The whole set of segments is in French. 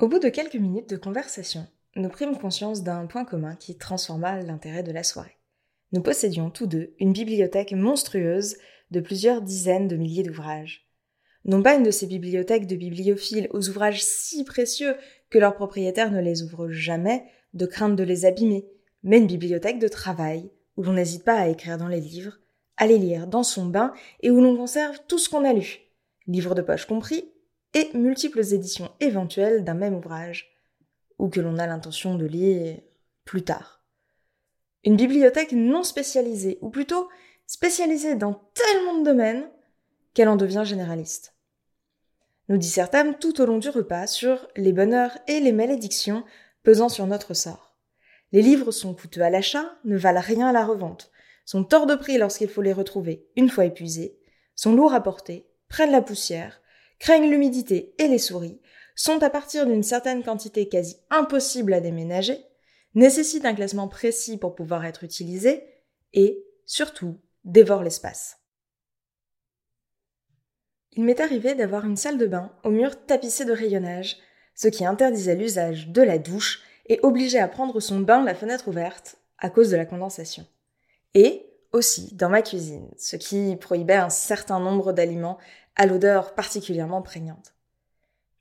Au bout de quelques minutes de conversation, nous prîmes conscience d'un point commun qui transforma l'intérêt de la soirée. Nous possédions tous deux une bibliothèque monstrueuse de plusieurs dizaines de milliers d'ouvrages. Non pas une de ces bibliothèques de bibliophiles aux ouvrages si précieux que leurs propriétaires ne les ouvrent jamais, de crainte de les abîmer, mais une bibliothèque de travail, où l'on n'hésite pas à écrire dans les livres, à les lire dans son bain et où l'on conserve tout ce qu'on a lu, livres de poche compris, et multiples éditions éventuelles d'un même ouvrage, ou que l'on a l'intention de lire plus tard. Une bibliothèque non spécialisée, ou plutôt spécialisée dans tellement de domaines qu'elle en devient généraliste. Nous dissertâmes tout au long du repas sur les bonheurs et les malédictions pesant sur notre sort. Les livres sont coûteux à l'achat, ne valent rien à la revente, sont hors de prix lorsqu'il faut les retrouver une fois épuisés, sont lourds à porter, prennent la poussière, craignent l'humidité et les souris, sont à partir d'une certaine quantité quasi impossible à déménager, nécessitent un classement précis pour pouvoir être utilisés et, surtout, dévorent l'espace. Il m'est arrivé d'avoir une salle de bain au mur tapissé de rayonnage, ce qui interdisait l'usage de la douche et obligeait à prendre son bain la fenêtre ouverte à cause de la condensation. Et aussi dans ma cuisine, ce qui prohibait un certain nombre d'aliments à l'odeur particulièrement prégnante.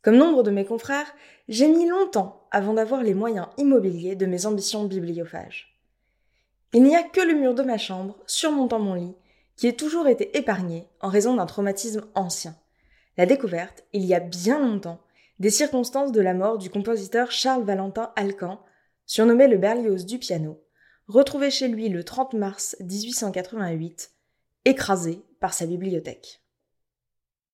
Comme nombre de mes confrères, j'ai mis longtemps avant d'avoir les moyens immobiliers de mes ambitions bibliophages. Il n'y a que le mur de ma chambre, surmontant mon lit, qui ait toujours été épargné en raison d'un traumatisme ancien. La découverte, il y a bien longtemps, des circonstances de la mort du compositeur Charles Valentin Alcan, surnommé le Berlioz du piano, retrouvé chez lui le 30 mars 1888, écrasé par sa bibliothèque.